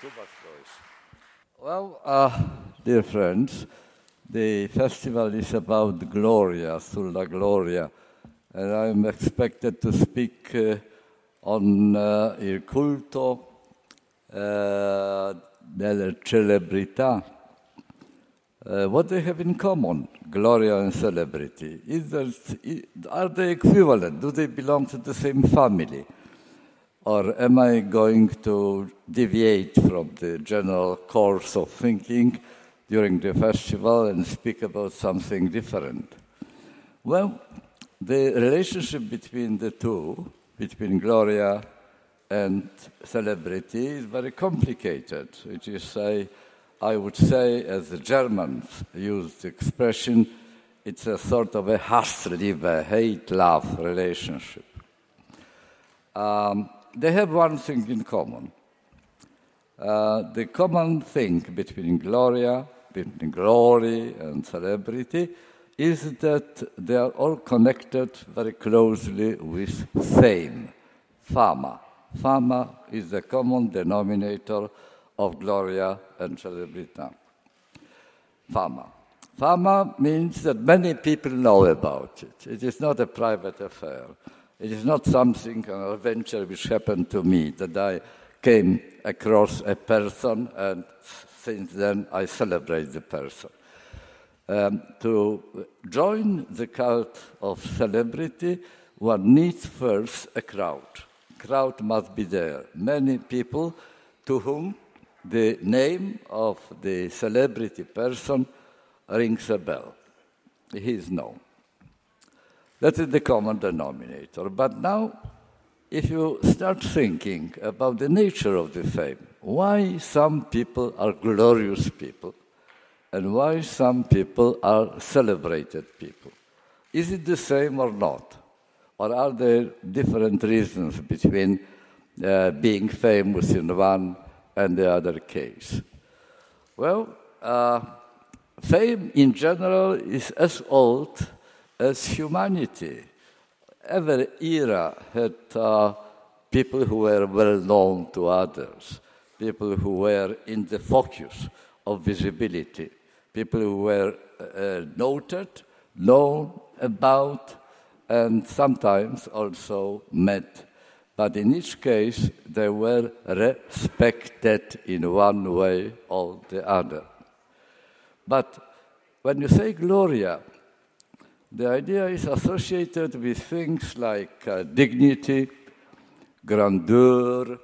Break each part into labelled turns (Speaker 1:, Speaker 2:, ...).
Speaker 1: Too much noise. Well, uh, dear friends, the festival is about Gloria, sulla Gloria, and I'm expected to speak uh, on uh, il culto uh, delle celebrità. Uh, what they have in common, Gloria and celebrity? Is there, are they equivalent? Do they belong to the same family? Or am I going to deviate from the general course of thinking during the festival and speak about something different? Well, the relationship between the two, between Gloria and celebrity, is very complicated. It is, a, I would say, as the Germans use the expression, it's a sort of a Hassliebe, hate-love relationship. Um, they have one thing in common. Uh, the common thing between Gloria, between glory and celebrity, is that they are all connected very closely with fame, fama. Fama is the common denominator of Gloria and Celebrita. Fama. Fama means that many people know about it. It is not a private affair. It is not something, an adventure which happened to me, that I came across a person and since then I celebrate the person. Um, to join the cult of celebrity, one needs first a crowd. Crowd must be there. Many people to whom the name of the celebrity person rings a bell. He is known. That is the common denominator. But now, if you start thinking about the nature of the fame, why some people are glorious people and why some people are celebrated people, is it the same or not? Or are there different reasons between uh, being famous in one and the other case? Well, uh, fame in general is as old as humanity. Every era had uh, people who were well known to others, people who were in the focus of visibility, people who were uh, noted, known about, and sometimes also met. But in each case, they were respected in one way or the other. But when you say Gloria, the idea is associated with things like uh, dignity, grandeur,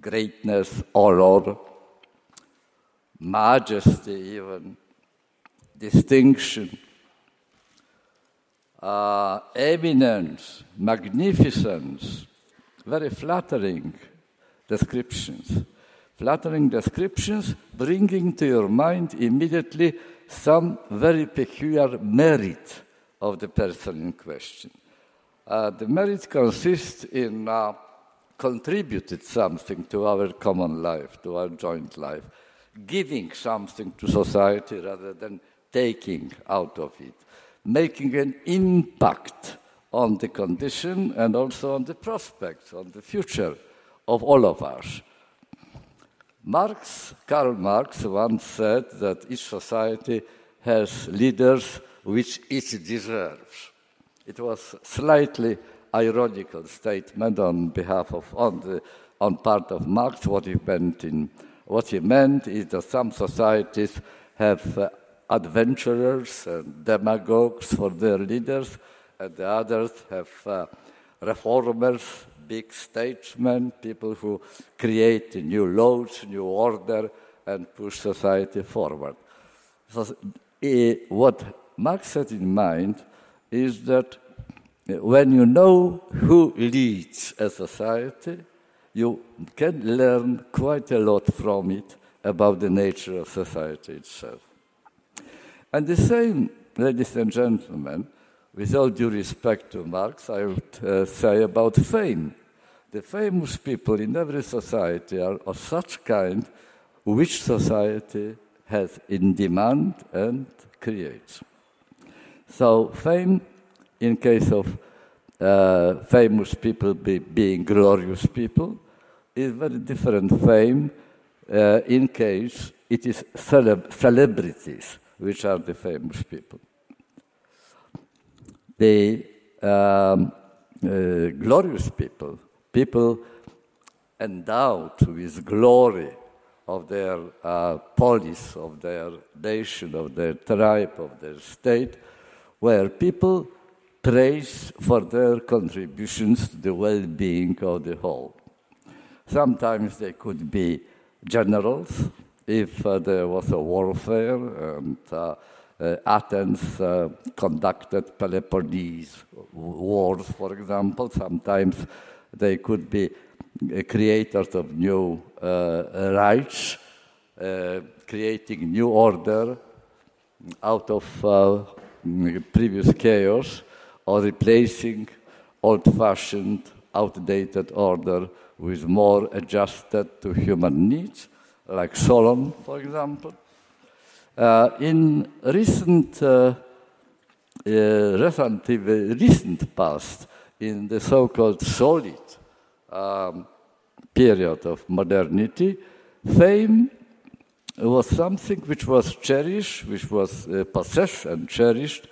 Speaker 1: greatness, honor, majesty, even distinction, uh, eminence, magnificence, very flattering descriptions. Flattering descriptions bringing to your mind immediately some very peculiar merit of the person in question. Uh, the merit consists in uh, contributed something to our common life, to our joint life, giving something to society rather than taking out of it, making an impact on the condition and also on the prospects, on the future of all of us. Marx, Karl Marx once said that each society has leaders which it deserves. It was slightly ironical statement on behalf of on the on part of Marx. What he meant in what he meant is that some societies have uh, adventurers and demagogues for their leaders, and the others have uh, reformers, big statesmen, people who create new laws, new order, and push society forward. So, uh, what Marx had in mind is that eh, when you know who leads a society, you can learn quite a lot from it about the nature of society itself. And the same, ladies and gentlemen, with all due respect to Marx, I would uh, say about fame. The famous people in every society are of such kind which society has in demand and creates. So, fame, in case of uh, famous people be, being glorious people, is very different fame uh, in case it is celeb- celebrities which are the famous people. The um, uh, glorious people, people endowed with glory of their uh, polis, of their nation, of their tribe, of their state, where people praise for their contributions to the well being of the whole. Sometimes they could be generals if uh, there was a warfare and uh, Athens uh, conducted Peloponnese wars, for example. Sometimes they could be uh, creators of new uh, rights, creating new order out of previous chaos, or replacing old-fashioned, outdated order with more adjusted to human needs, like Solon, for example. Uh, in recent, uh, uh, relatively recent past, in the so-called solid um, period of modernity, fame was something which was cherished, which was uh, possessed and cherished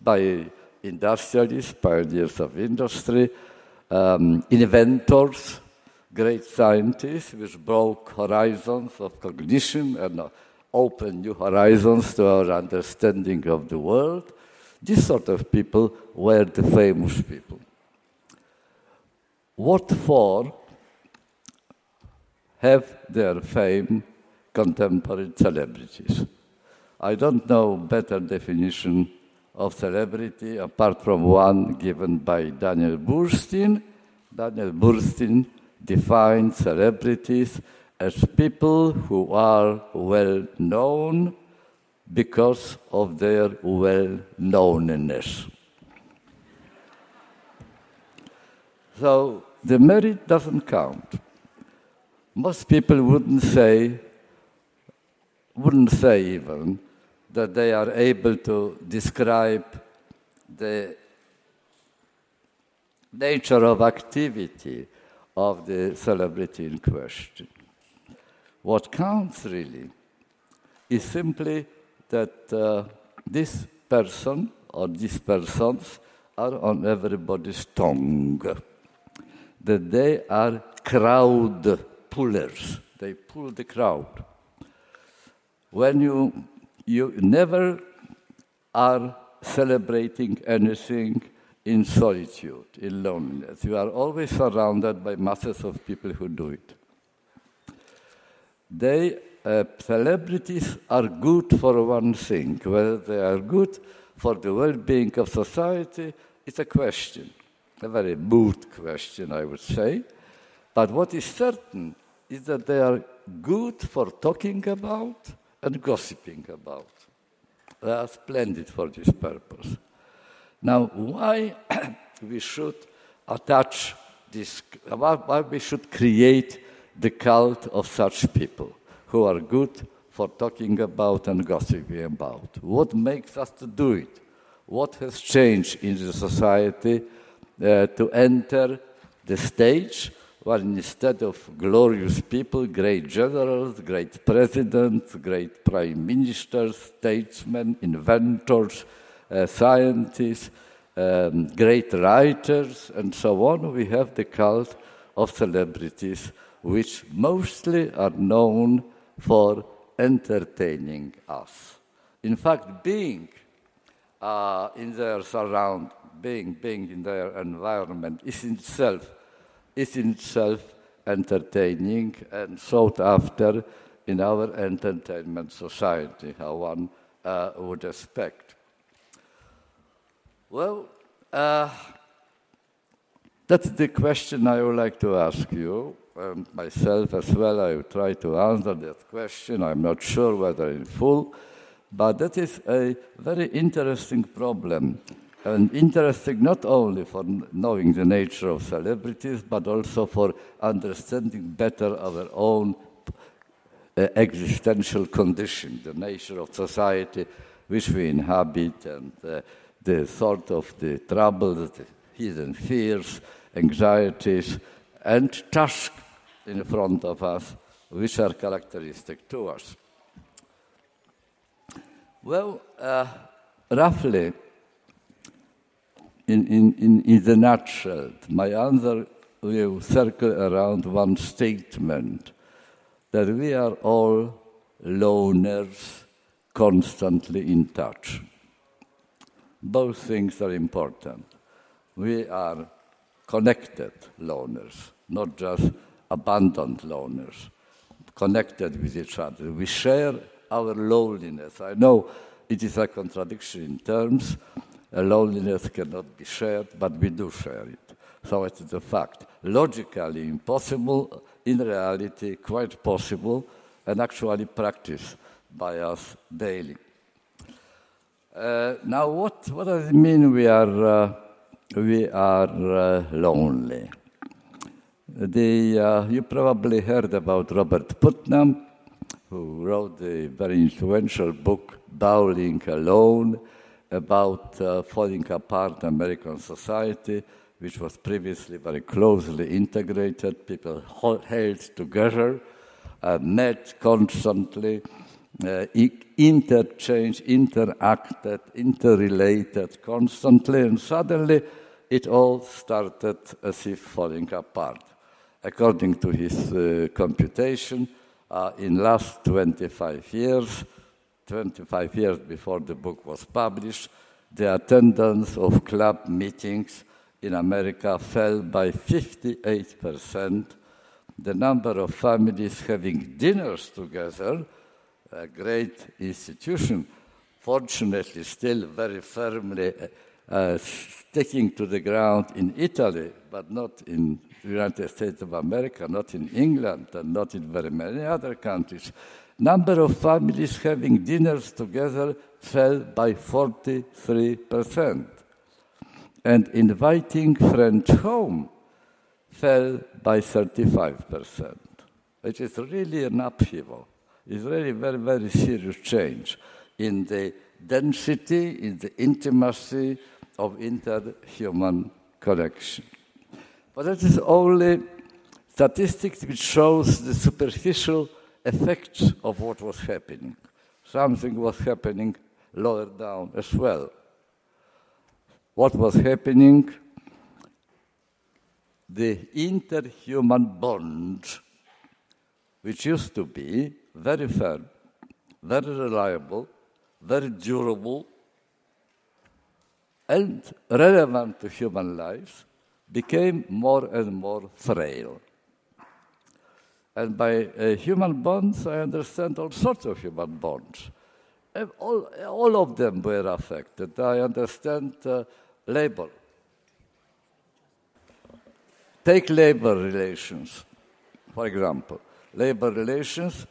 Speaker 1: by industrialists, pioneers of industry, um, inventors, great scientists, which broke horizons of cognition and open new horizons to our understanding of the world. These sort of people were the famous people. What for have their fame contemporary celebrities? I don't know better definition of celebrity apart from one given by Daniel Boorstin. Daniel Boorstin defined celebrities as people who are well known because of their well knownness. So the merit doesn't count. Most people wouldn't say, wouldn't say even, that they are able to describe the nature of activity of the celebrity in question. What counts really is simply that uh, this person or these persons are on everybody's tongue, that they are crowd pullers, they pull the crowd. When you, you never are celebrating anything in solitude, in loneliness, you are always surrounded by masses of people who do it. They, uh, celebrities are good for one thing. Whether they are good for the well-being of society is a question, a very moot question, I would say. But what is certain is that they are good for talking about and gossiping about. They are splendid for this purpose. Now, why we should attach this, why we should create the cult of such people who are good for talking about and gossiping about. What makes us to do it? What has changed in the society uh, to enter the stage where instead of glorious people, great generals, great presidents, great prime ministers, statesmen, inventors, uh, scientists, um, great writers, and so on, we have the cult of celebrities which mostly are known for entertaining us. In fact, being uh, in their surround, being, being in their environment is itself, is itself entertaining and sought after in our entertainment society, how one uh, would expect. Well, uh, that's the question I would like to ask you um, myself as well, I try to answer that question. I'm not sure whether in full, but that is a very interesting problem. And interesting not only for knowing the nature of celebrities, but also for understanding better our own uh, existential condition, the nature of society which we inhabit, and uh, the sort of the troubles, the hidden fears, anxieties, and tasks in front of us which are characteristic to us. Well, uh, roughly, in, in, in, in the nutshell, my answer will circle around one statement that we are all loners constantly in touch. Both things are important. We are connected loners, not just abandoned loners, connected with each other. We share our loneliness. I know it is a contradiction in terms. A loneliness cannot be shared, but we do share it. So it is a fact. Logically impossible, in reality, quite possible, and actually practiced by us daily. Uh, now, what, what does it mean we are, uh, we are uh, lonely? The, uh, you probably heard about Robert Putnam, who wrote the very influential book, Bowling Alone, about uh, falling apart American society, which was previously very closely integrated. People held together, uh, met constantly, uh, interchanged, interacted, interrelated constantly, and suddenly it all started as if falling apart. According to his uh, computation, uh, in last 25 years, 25 years before the book was published, the attendance of club meetings in America fell by 58%. The number of families having dinners together, a great institution, fortunately still very firmly uh, sticking to the ground in Italy, but not in United States of America, not in England, and not in very many other countries. Number of families having dinners together fell by 43%. And inviting friends home fell by 35%. It is really an upheaval. It's really very, very serious change in the density, in the intimacy of interhuman connection. But that is only statistics which shows the superficial effects of what was happening. Something was happening lower down as well. What was happening? The interhuman bond, which used to be very firm, very reliable, very durable, and relevant to human life, became more and more frail. And by uh, human bonds, I understand all sorts of human bonds. All, all of them were affected. I understand uh, labor. Take labor relations, for example. Labor relations,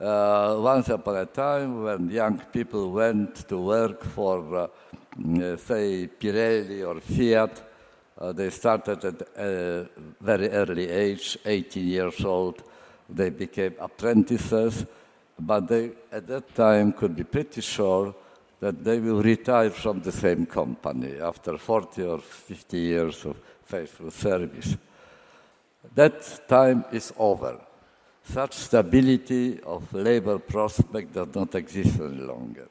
Speaker 1: uh, once upon a time when young people went to work for, uh, mm, say, Pirelli or Fiat, uh, they started at a very early age, 18 years old. They became apprentices, but they at that time could be pretty sure that they will retire from the same company after 40 or 50 years of faithful service. That time is over. Such stability of labor prospect does not exist any longer.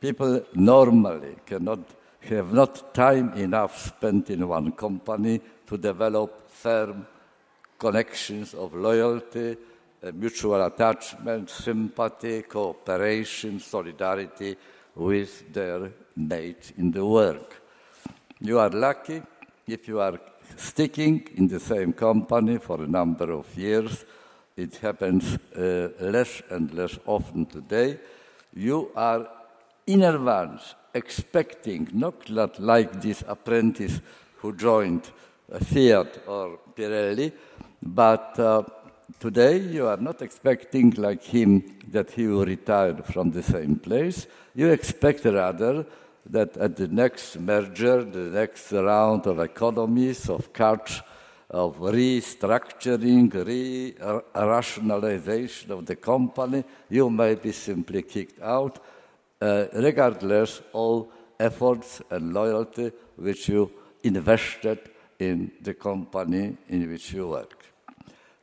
Speaker 1: People normally cannot have not time enough spent in one company to develop firm connections of loyalty, uh, mutual attachment, sympathy, cooperation, solidarity with their mate in the work. You are lucky if you are sticking in the same company for a number of years. It happens uh, less and less often today. You are in advance expecting, not like this apprentice who joined Fiat or Pirelli, but uh, today you are not expecting like him that he will retire from the same place. You expect rather that at the next merger, the next round of economies, of cuts, of restructuring, re-rationalization of the company, you may be simply kicked out uh, regardless of efforts and loyalty which you invested in the company in which you work.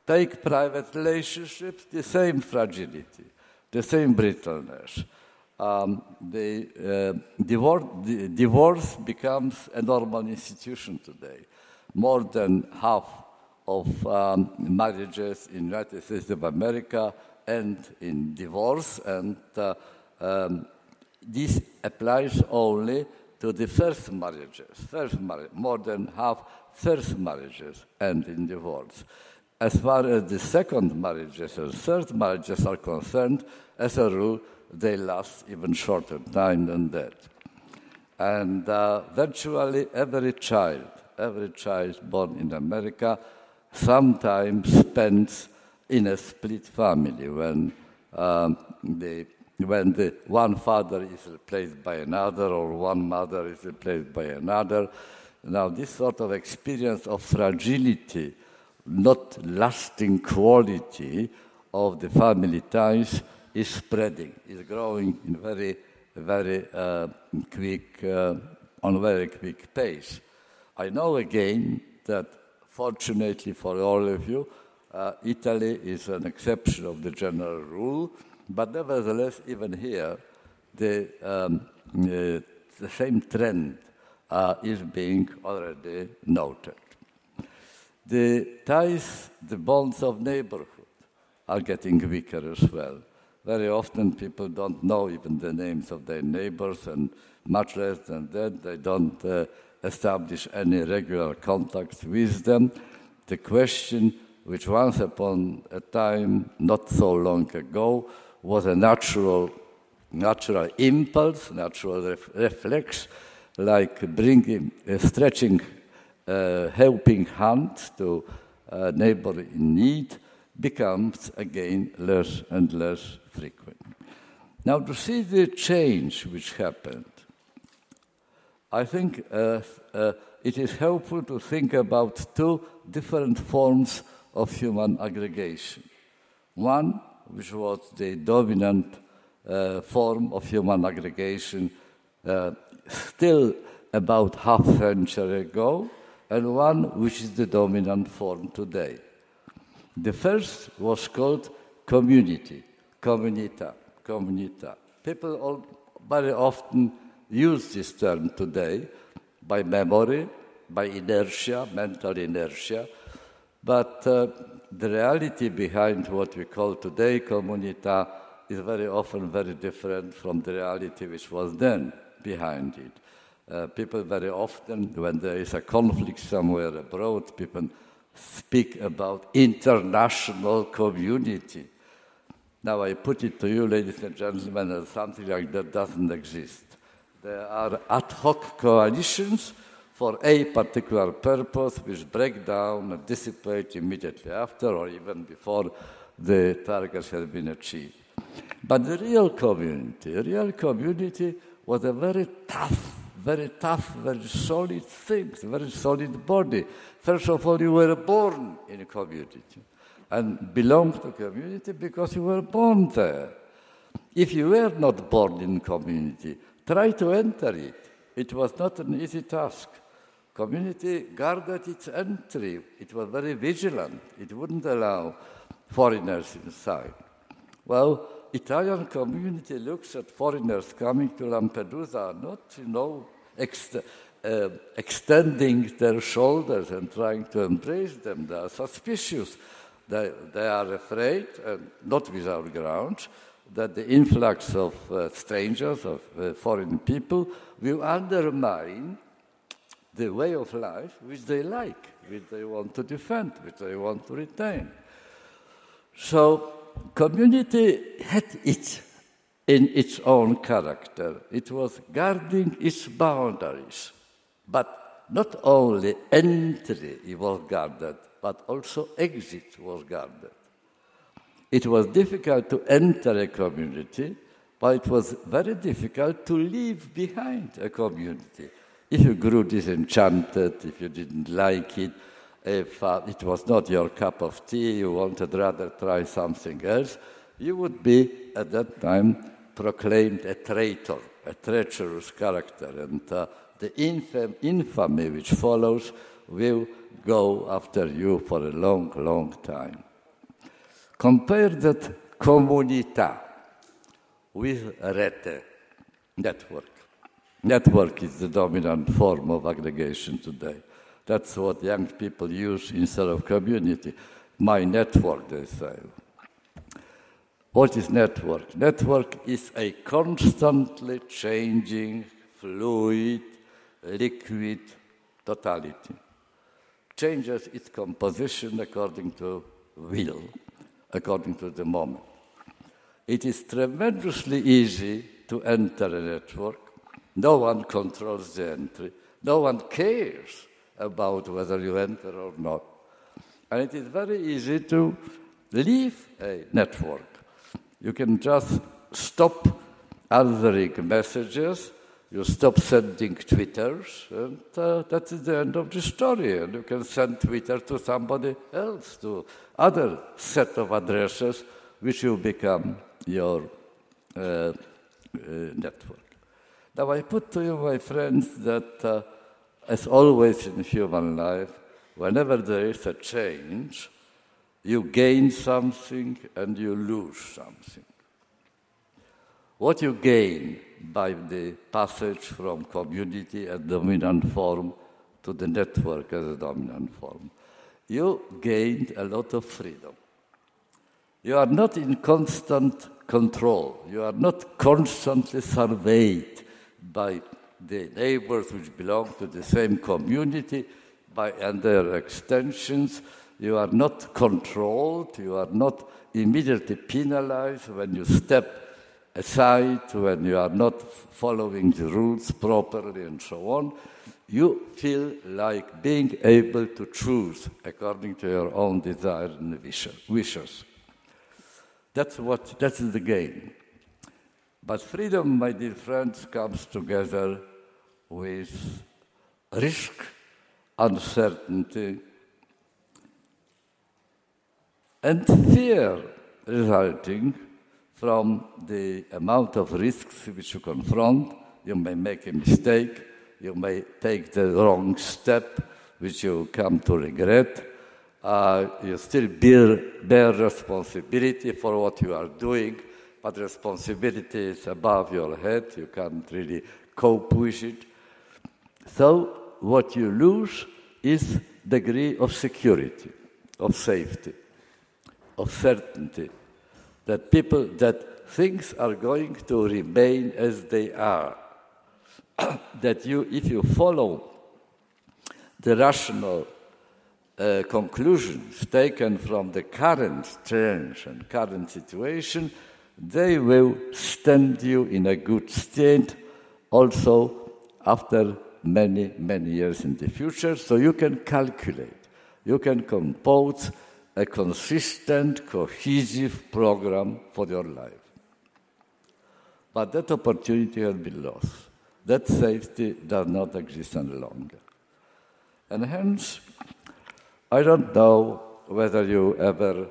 Speaker 1: Take private relationships, the same fragility, the same brittleness. Um, the, uh, divorce, the divorce becomes a normal institution today. More than half of um, marriages in the United States of America end in divorce, and uh, um, this applies only to the first marriages. First more than half first marriages end in divorce. As far as the second marriages and third marriages are concerned, as a rule, they last even shorter time than that. And uh, virtually every child, every child born in America, sometimes spends in a split family when um, the when the one father is replaced by another or one mother is replaced by another. Now, this sort of experience of fragility, not lasting quality of the family ties is spreading, is growing in very, very uh, quick, uh, on a very quick pace. I know again that, fortunately for all of you, uh, Italy is an exception of the general rule, but nevertheless, even here, the, um, uh, the same trend uh, is being already noted. The ties, the bonds of neighborhood are getting weaker as well. Very often people don't know even the names of their neighbors, and much less than that, they don't uh, establish any regular contacts with them. The question, which once upon a time, not so long ago, was a natural, natural impulse, natural ref- reflex, like bringing, uh, stretching a helping hand to a neighbor in need, becomes again less and less frequent. Now, to see the change which happened, I think uh, uh, it is helpful to think about two different forms of human aggregation. One, which was the dominant uh, form of human aggregation uh, still about half a century ago, and one which is the dominant form today. The first was called community, comunità, comunità. People all, very often use this term today by memory, by inertia, mental inertia, but uh, the reality behind what we call today comunità is very often very different from the reality which was then behind it. Uh, people very often, when there is a conflict somewhere abroad, people speak about international community. Now I put it to you, ladies and gentlemen, that something like that doesn't exist. There are ad hoc coalitions for a particular purpose which break down and dissipate immediately after or even before the target has been achieved. But the real community, the real community was a very tough very tough, very solid things, very solid body. First of all, you were born in a community and belonged to community because you were born there. If you were not born in community, try to enter it. It was not an easy task. Community guarded its entry. It was very vigilant. It wouldn't allow foreigners inside. Well, Italian community looks at foreigners coming to Lampedusa, not, you know, uh, extending their shoulders and trying to embrace them. They are suspicious. They, they are afraid, and not without grounds, that the influx of uh, strangers, of uh, foreign people, will undermine the way of life which they like, which they want to defend, which they want to retain. So, community had it in its own character. It was guarding its boundaries. But not only entry was guarded, but also exit was guarded. It was difficult to enter a community, but it was very difficult to leave behind a community. If you grew disenchanted, if you didn't like it, if uh, it was not your cup of tea, you wanted rather try something else, you would be at that time proclaimed a traitor, a treacherous character, and uh, the infam- infamy which follows will go after you for a long, long time. Compare that comunità with rete, network. Network is the dominant form of aggregation today. That's what young people use instead of community. My network, they say. What is network? Network is a constantly changing, fluid, liquid totality. Changes its composition according to will, according to the moment. It is tremendously easy to enter a network. No one controls the entry. No one cares about whether you enter or not. And it is very easy to leave a network. You can just stop answering messages, you stop sending Twitters, and uh, that is the end of the story. And you can send Twitter to somebody else, to other set of addresses, which will become your uh, uh, network. Now, I put to you, my friends, that uh, as always in human life, whenever there is a change, you gain something and you lose something. What you gain by the passage from community as dominant form to the network as a dominant form, you gained a lot of freedom. You are not in constant control. You are not constantly surveyed by the neighbors which belong to the same community, by and their extensions. You are not controlled. You are not immediately penalized when you step aside, when you are not following the rules properly, and so on. You feel like being able to choose according to your own desire and wishes. That's what that's the game. But freedom, my dear friends, comes together with risk, uncertainty, and fear resulting from the amount of risks which you confront. You may make a mistake, you may take the wrong step, which you come to regret uh, you still bear, bear responsibility for what you are doing, but responsibility is above your head. You can't really cope with it. So what you lose is degree of security, of safety, of certainty, that people, that things are going to remain as they are. that you, if you follow the rational uh, conclusions taken from the current change and current situation, they will stand you in a good state also after many, many years in the future. So you can calculate, you can compose a consistent, cohesive program for your life. But that opportunity has been lost. That safety does not exist any longer. And hence, I don't know whether you ever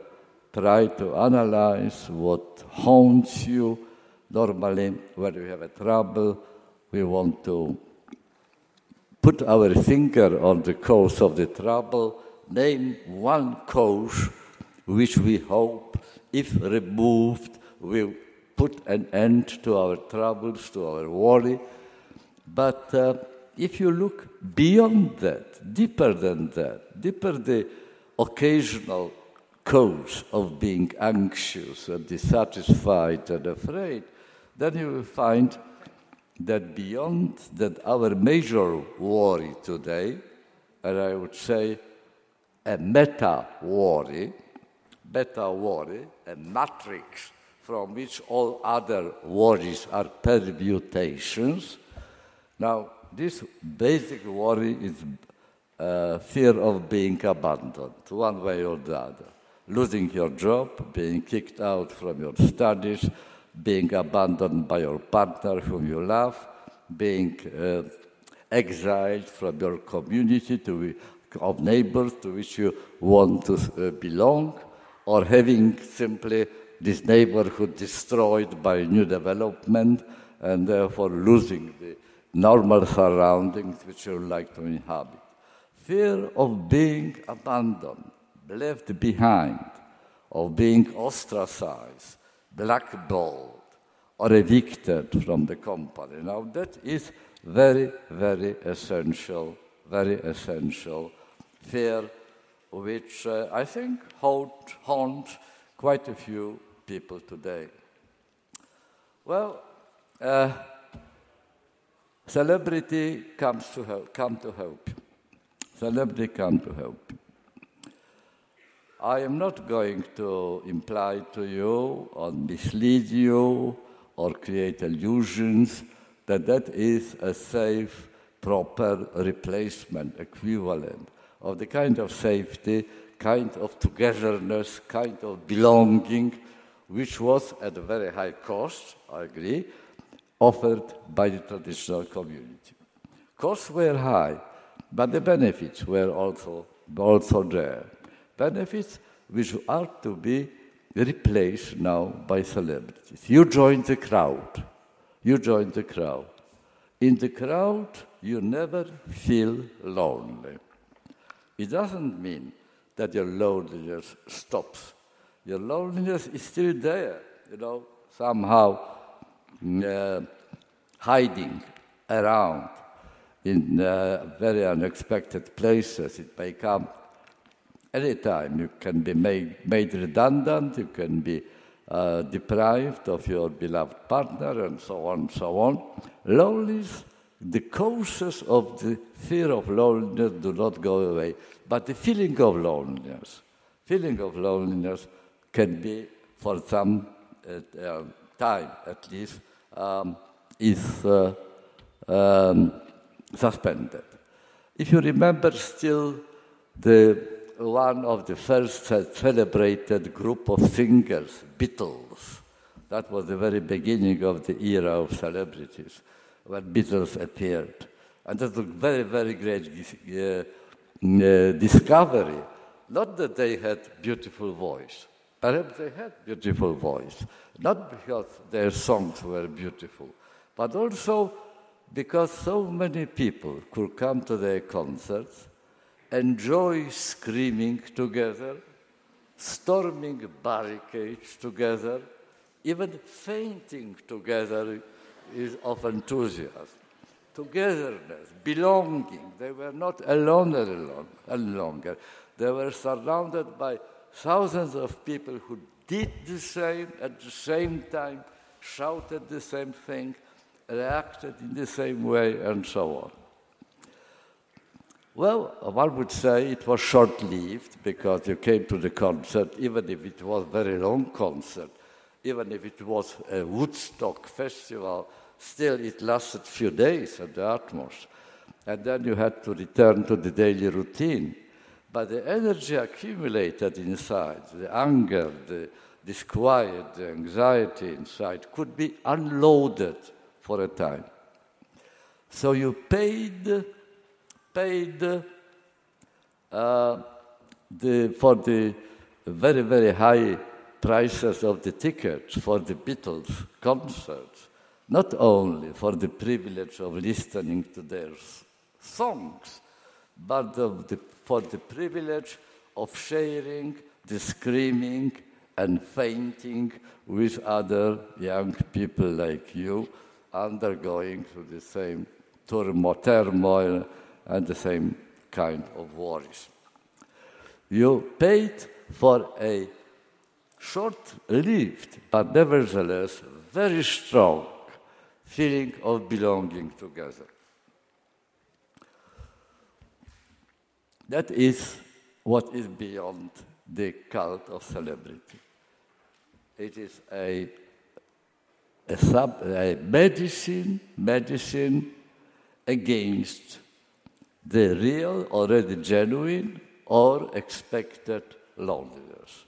Speaker 1: try to analyze what haunts you. Normally, when we have a trouble, we want to put our finger on the cause of the trouble, name one cause which we hope, if removed, will put an end to our troubles, to our worry. But uh, if you look beyond that, deeper than that, deeper the occasional cause of being anxious and dissatisfied and afraid, then you will find that beyond that our major worry today, and I would say a meta worry, beta worry, a matrix from which all other worries are permutations. Now, this basic worry is uh, fear of being abandoned, one way or the other. Losing your job, being kicked out from your studies, being abandoned by your partner whom you love, being uh, exiled from your community to, of neighbors to which you want to uh, belong, or having simply this neighborhood destroyed by new development and therefore losing the normal surroundings which you like to inhabit. Fear of being abandoned, left behind, of being ostracized, blackballed, or evicted from the company. Now, that is very, very essential, very essential fear, which uh, I think haunts quite a few people today. Well, uh, celebrity comes to help, come to help. Celebrity come to help. I am not going to imply to you or mislead you or create illusions that that is a safe, proper replacement, equivalent of the kind of safety, kind of togetherness, kind of belonging, which was at a very high cost, I agree, offered by the traditional community. Costs were high, but the benefits were also, also there. Benefits which are to be replaced now by celebrities. You join the crowd. You join the crowd. In the crowd, you never feel lonely. It doesn't mean that your loneliness stops. Your loneliness is still there, you know, somehow uh, hiding around in uh, very unexpected places. It may come anytime. You can be made, made redundant, you can be uh, deprived of your beloved partner, and so on and so on. Loneliness, the causes of the fear of loneliness do not go away, but the feeling of loneliness, feeling of loneliness can be for some uh, time at least um, is uh, um, suspended. If you remember still the one of the first celebrated group of singers, Beatles. That was the very beginning of the era of celebrities when Beatles appeared. And that was a very, very great uh, uh, discovery. Not that they had beautiful voice. Perhaps they had beautiful voice. Not because their songs were beautiful, but also because so many people could come to their concerts enjoy screaming together, storming barricades together, even fainting together is of enthusiasm. Togetherness, belonging. They were not alone any longer. They were surrounded by thousands of people who did the same at the same time, shouted the same thing, reacted in the same way, and so on. Well, one would say it was short lived because you came to the concert, even if it was a very long concert, even if it was a Woodstock festival, still it lasted a few days at the utmost. And then you had to return to the daily routine. But the energy accumulated inside, the anger, the disquiet, the anxiety inside, could be unloaded for a time. So you paid paid uh, the, for the very, very high prices of the tickets for the Beatles concerts, not only for the privilege of listening to their songs, but the, for the privilege of sharing the screaming and fainting with other young people like you, undergoing through the same turmoil and the same kind of worries. You paid for a short lived, but nevertheless very strong feeling of belonging together. That is what is beyond the cult of celebrity. It is a, a, sub, a medicine, medicine against the real, already genuine, or expected loneliness.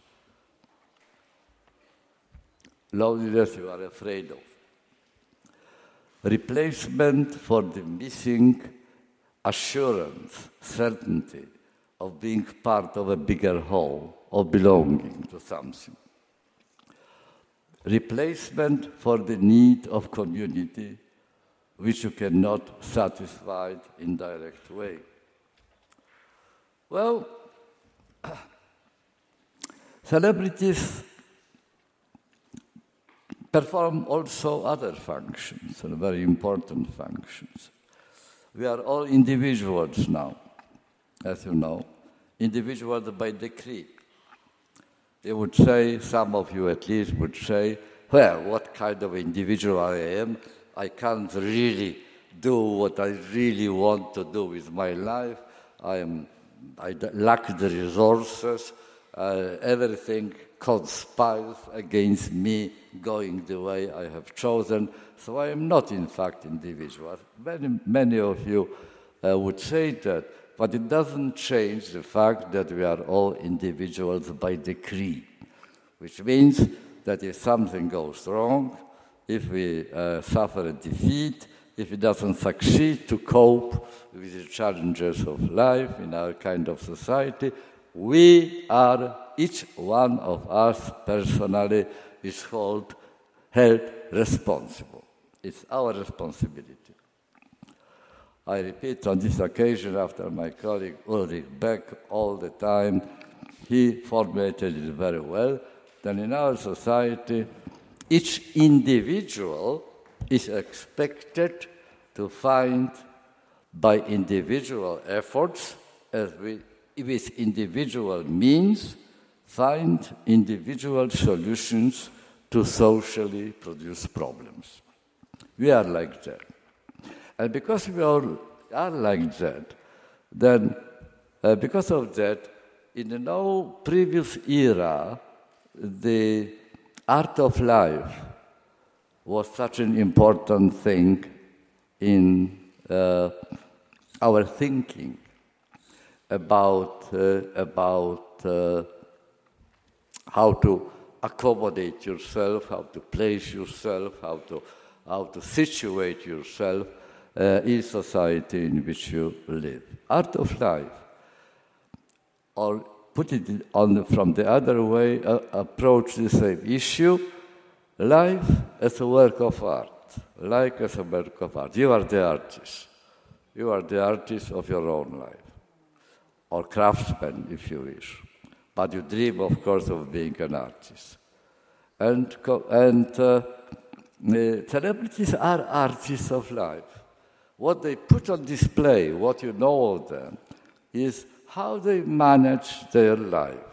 Speaker 1: Loneliness you are afraid of. Replacement for the missing assurance, certainty of being part of a bigger whole, of belonging to something. Replacement for the need of community which you cannot satisfy in direct way. Well, Celebrities perform also other functions, very important functions. We are all individuals now, as you know, individuals by decree. They would say, some of you at least would say, well, what kind of individual I am? I can't really do what I really want to do with my life. I am, I lack the resources. Uh, everything conspires against me going the way I have chosen. So I am not, in fact, individual. Many, many of you uh, would say that, but it doesn't change the fact that we are all individuals by decree, which means that if something goes wrong, if we uh, suffer a defeat, if it doesn't succeed to cope with the challenges of life in our kind of society, we are, each one of us personally, is held responsible. It's our responsibility. I repeat on this occasion, after my colleague Ulrich Beck all the time, he formulated it very well, that in our society, each individual is expected to find by individual efforts, as we, with individual means, find individual solutions to socially produced problems. We are like that. And because we all are like that, then uh, because of that, in no previous era, the art of life was such an important thing in uh, our thinking about, uh, about uh, how to accommodate yourself, how to place yourself, how to, how to situate yourself uh, in society in which you live. Art of life, or put it on from the other way, uh, approach the same issue, life as a work of art, like as a work of art. You are the artist. You are the artist of your own life, or craftsman, if you wish. But you dream, of course, of being an artist. And, and uh, celebrities are artists of life. What they put on display, what you know of them, is how they manage their life.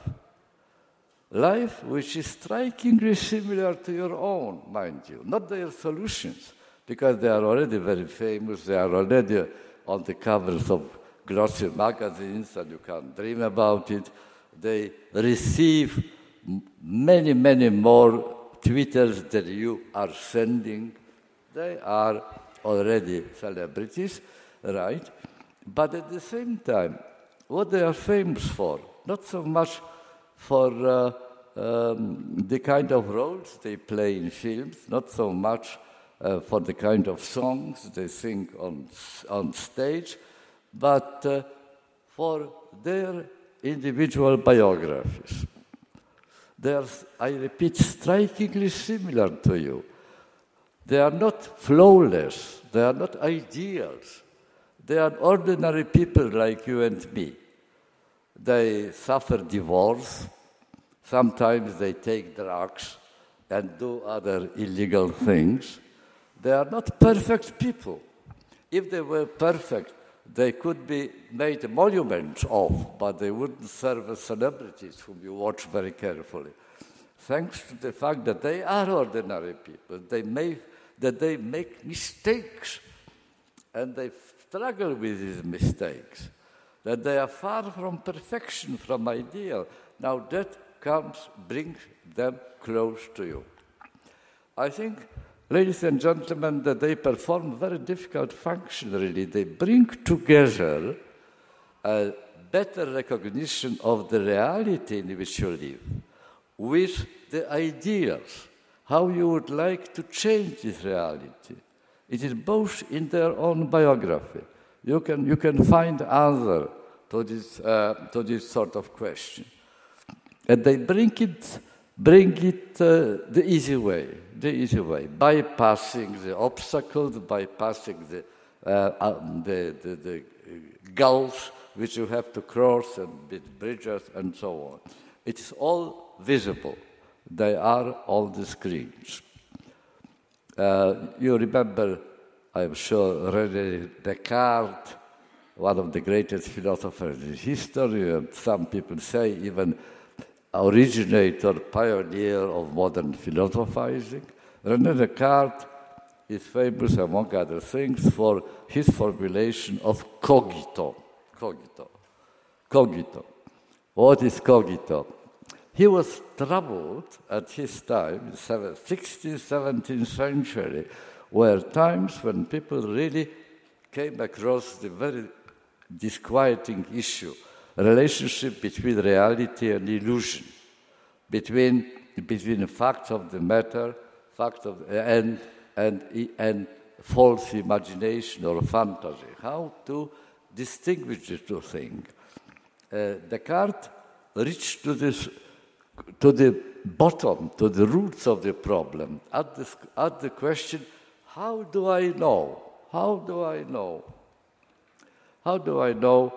Speaker 1: Life which is strikingly similar to your own, mind you, not their solutions, because they are already very famous, they are already on the covers of glossy magazines, and you can dream about it. They receive many, many more Twitters than you are sending. They are already celebrities, right? But at the same time, what they are famous for, not so much for uh, um, the kind of roles they play in films, not so much uh, for the kind of songs they sing on, on stage, but uh, for their individual biographies. They are, I repeat, strikingly similar to you. They are not flawless, they are not ideals. They are ordinary people like you and me. They suffer divorce, sometimes they take drugs and do other illegal things. They are not perfect people. If they were perfect, they could be made monuments of, but they wouldn't serve as celebrities whom you watch very carefully. Thanks to the fact that they are ordinary people, they may, that they make mistakes and they struggle with these mistakes, that they are far from perfection, from ideal. Now that comes, brings them close to you. I think ladies and gentlemen, that they perform very difficult function, really. They bring together a better recognition of the reality in which you live with the ideas, how you would like to change this reality. It is both in their own biography. You can, you can find answer to this, uh, to this sort of question. And they bring it bring it uh, the easy way, the easy way, bypassing the obstacles, bypassing the, uh, um, the, the, the gulfs which you have to cross and bridges and so on. It is all visible. They are on the screens. Uh, you remember, I'm sure, René Descartes, one of the greatest philosophers in history, and some people say even originator, pioneer of modern philosophizing. René Descartes is famous, among other things, for his formulation of cogito. Cogito. Cogito. What is cogito? He was troubled at his time, 16th, 17th century, were times when people really came across the very disquieting issue relationship between reality and illusion, between, between the facts of the matter fact of, and, and, and false imagination or fantasy. How to distinguish the two things. Uh, Descartes reached to, this, to the bottom, to the roots of the problem, at the, at the question, how do I know? How do I know? How do I know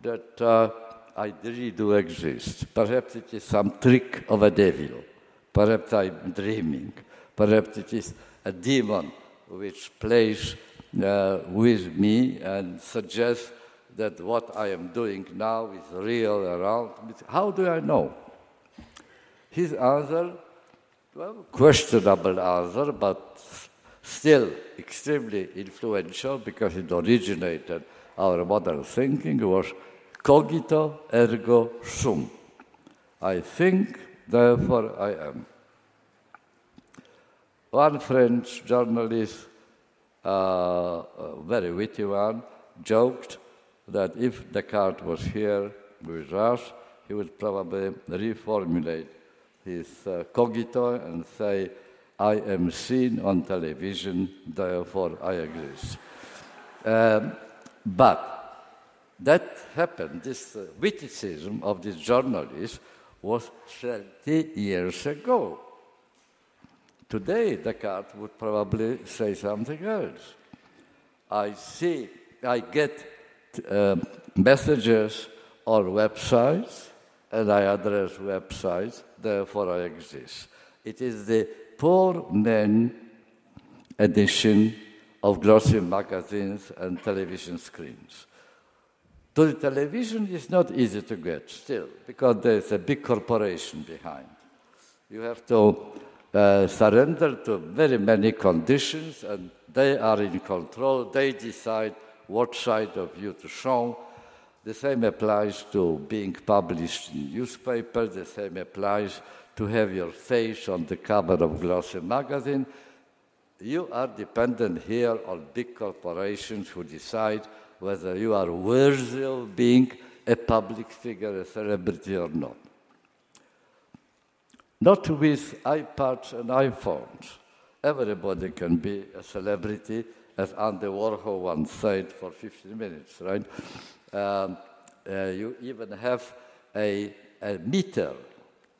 Speaker 1: that uh, I really do exist? Perhaps it is some trick of a devil. Perhaps I'm dreaming. Perhaps it is a demon which plays uh, with me and suggests that what I am doing now is real around me. How do I know? His answer, well, questionable answer, but still extremely influential because it originated our modern thinking was cogito ergo sum. I think, therefore I am. One French journalist, uh, a very witty one, joked that if Descartes was here with us, he would probably reformulate his uh, cogito and say, I am seen on television, therefore I exist. Um, but that happened, this uh, witticism of this journalist was 30 years ago. Today, Descartes would probably say something else. I see, I get uh, messages on websites, and I address websites, therefore I exist. It is the poor man edition of glossy magazines and television screens. To the television is not easy to get still, because there's a big corporation behind. You have to uh, surrender to very many conditions, and they are in control. They decide what side of you to show. The same applies to being published in newspapers. The same applies to have your face on the cover of glossy magazine. You are dependent here on big corporations who decide whether you are worthy of being a public figure, a celebrity or not not with iPads and iPhones. Everybody can be a celebrity, as Andy Warhol once said, for 15 minutes, right? Um, uh, you even have a, a, meter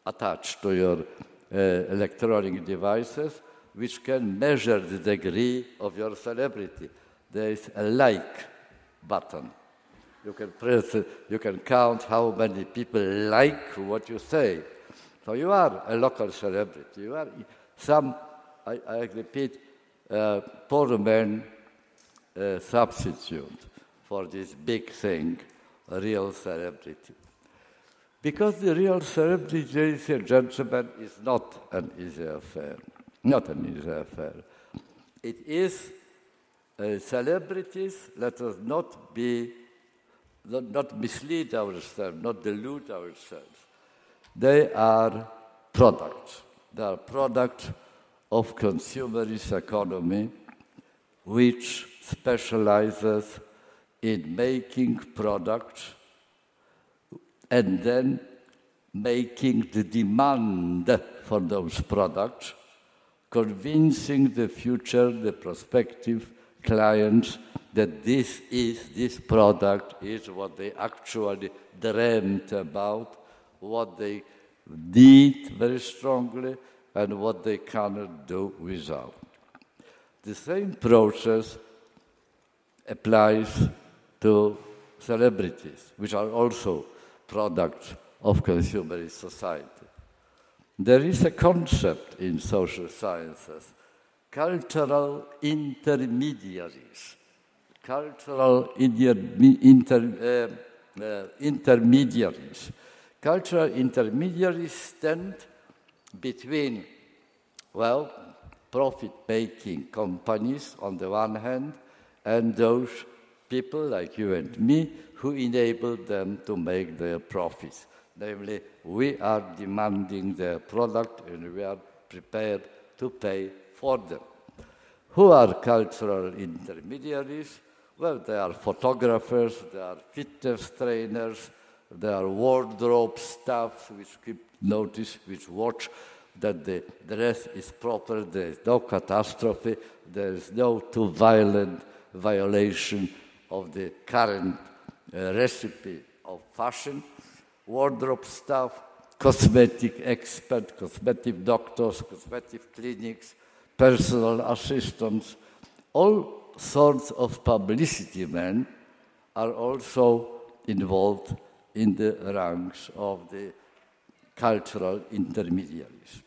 Speaker 1: attached to your uh, electronic devices which can measure the degree of your celebrity. There is a like button. You can press you can count how many people like what you say. So you are a local celebrity. You are some, I, I repeat, uh, poor man uh, substitute for this big thing, a real celebrity. Because the real celebrity, and gentlemen, is not an easy affair. Not an easy affair. It is uh, celebrities, let us not be, not, not mislead ourselves, not delude ourselves. They are products. They are products of consumerist economy, which specializes in making products and then making the demand for those products, convincing the future, the prospective clients that this is, this product is what they actually dreamt about what they need very strongly and what they cannot do without. The same process applies to celebrities, which are also products of consumerist society. There is a concept in social sciences cultural intermediaries. Cultural inter, uh, uh, intermediaries. Cultural intermediaries stand between, well, profit making companies on the one hand, and those people like you and me who enable them to make their profits. Namely, we are demanding their product and we are prepared to pay for them. Who are cultural intermediaries? Well, they are photographers, they are fitness trainers, they are wardrobe staff which keep notice, which watch that the dress is proper, there is no catastrophe, there is no too violent violation of the current uh, recipe of fashion, wardrobe staff, cosmetic expert, cosmetic doctors, cosmetic clinics, personal assistants, all sorts of publicity men are also involved in the ranks of the cultural intermediaries.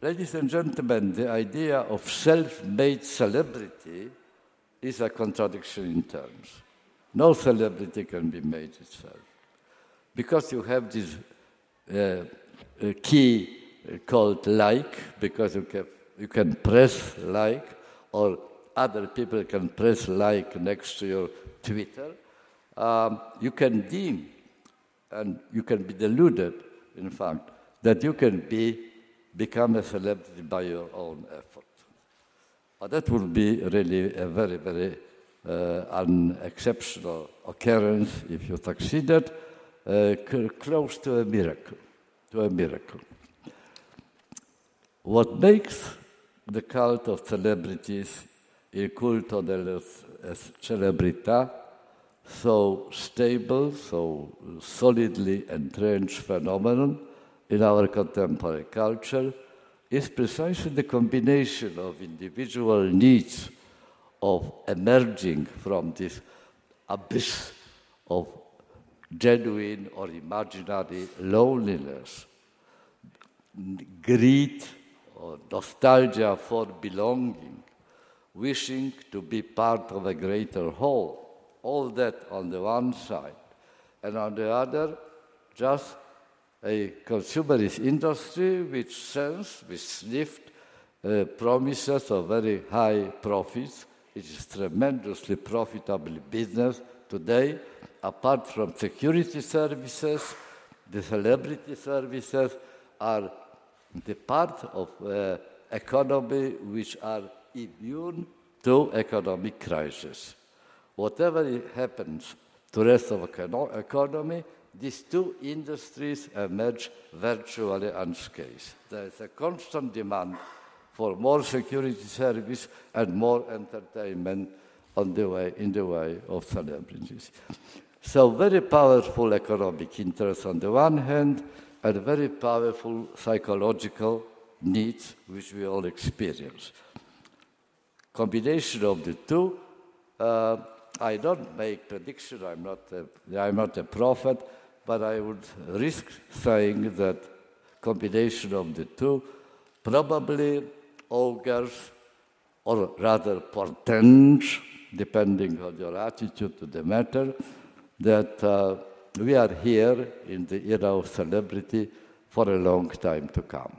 Speaker 1: Ladies and gentlemen, the idea of self made celebrity is a contradiction in terms. No celebrity can be made itself. Because you have this uh, key called like, because you can, you can press like, or other people can press like next to your Twitter, um, you can deem and you can be deluded, in fact, that you can be become a celebrity by your own effort. But that would be really a very, very uh, unexceptional occurrence if you succeeded, uh, close to a miracle, to a miracle. What makes the cult of celebrities, il culto delle celebrità, so stable, so solidly entrenched phenomenon in our contemporary culture is precisely the combination of individual needs of emerging from this abyss of genuine or imaginary loneliness, greed or nostalgia for belonging, wishing to be part of a greater whole. All that on the one side. And on the other, just a consumerist industry which sells, which sniffed uh, promises of very high profits. It is tremendously profitable business today. Apart from security services, the celebrity services are the part of uh, economy which are immune to economic crisis. Whatever happens to the rest of the economy, these two industries emerge virtually unscathed. There is a constant demand for more security service and more entertainment on the way, in the way of celebrities. So very powerful economic interest on the one hand, and very powerful psychological needs which we all experience. Combination of the two, uh, I don't make prediction, I'm not, a, I'm not a prophet, but I would risk saying that combination of the two probably augurs, or rather portends, depending on your attitude to the matter, that uh, we are here in the era of celebrity for a long time to come.